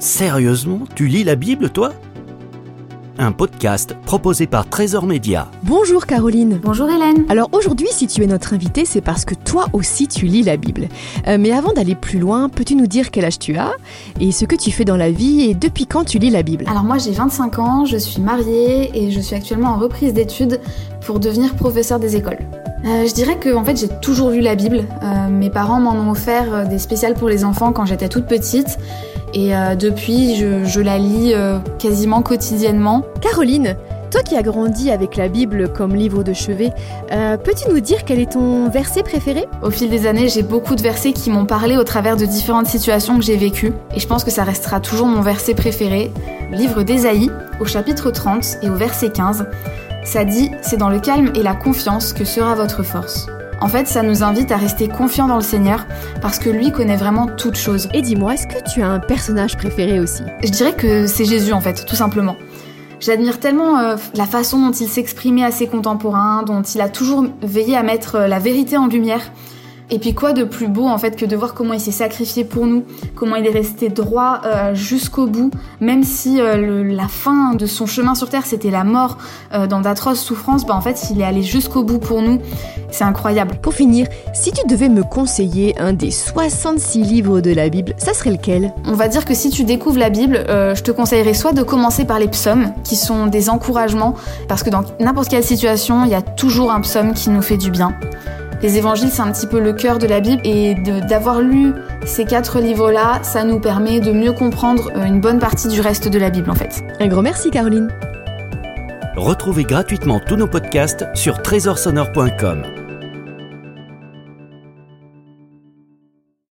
Sérieusement, tu lis la Bible, toi? Un podcast proposé par Trésor Média. Bonjour Caroline. Bonjour Hélène. Alors aujourd'hui, si tu es notre invitée, c'est parce que toi aussi tu lis la Bible. Euh, mais avant d'aller plus loin, peux-tu nous dire quel âge tu as et ce que tu fais dans la vie et depuis quand tu lis la Bible? Alors moi j'ai 25 ans, je suis mariée et je suis actuellement en reprise d'études pour devenir professeur des écoles. Euh, je dirais que en fait j'ai toujours lu la Bible. Euh, mes parents m'en ont offert des spéciales pour les enfants quand j'étais toute petite et euh, depuis je, je la lis euh, quasiment quotidiennement. Caroline, toi qui as grandi avec la Bible comme livre de chevet, euh, peux-tu nous dire quel est ton verset préféré? Au fil des années j'ai beaucoup de versets qui m'ont parlé au travers de différentes situations que j'ai vécues et je pense que ça restera toujours mon verset préféré. Le livre d'Ésaïe au chapitre 30 et au verset 15. Ça dit C'est dans le calme et la confiance que sera votre force. En fait, ça nous invite à rester confiants dans le Seigneur parce que lui connaît vraiment toutes choses. Et dis-moi, est-ce que tu as un personnage préféré aussi? Je dirais que c'est Jésus en fait, tout simplement. J'admire tellement euh, la façon dont il s'exprimait à ses contemporains, dont il a toujours veillé à mettre euh, la vérité en lumière. Et puis quoi de plus beau en fait que de voir comment il s'est sacrifié pour nous, comment il est resté droit euh, jusqu'au bout, même si euh, le- la fin de son chemin sur terre c'était la mort euh, dans d'atroces souffrances, bah en fait il est allé jusqu'au bout pour nous. C'est incroyable. Pour finir, si tu devais me conseiller un des 66 livres de la Bible, ça serait lequel? On va dire que si tu découvres la Bible, je te conseillerais soit de commencer par les psaumes, qui sont des encouragements, parce que dans n'importe quelle situation, il y a toujours un psaume qui nous fait du bien. Les évangiles, c'est un petit peu le cœur de la Bible, et de- d'avoir lu ces quatre livres-là, ça nous permet de mieux comprendre euh, une bonne partie du reste de la Bible, en fait. Un grand merci Caroline. Retrouvez gratuitement tous nos podcasts sur trésorsonore.com.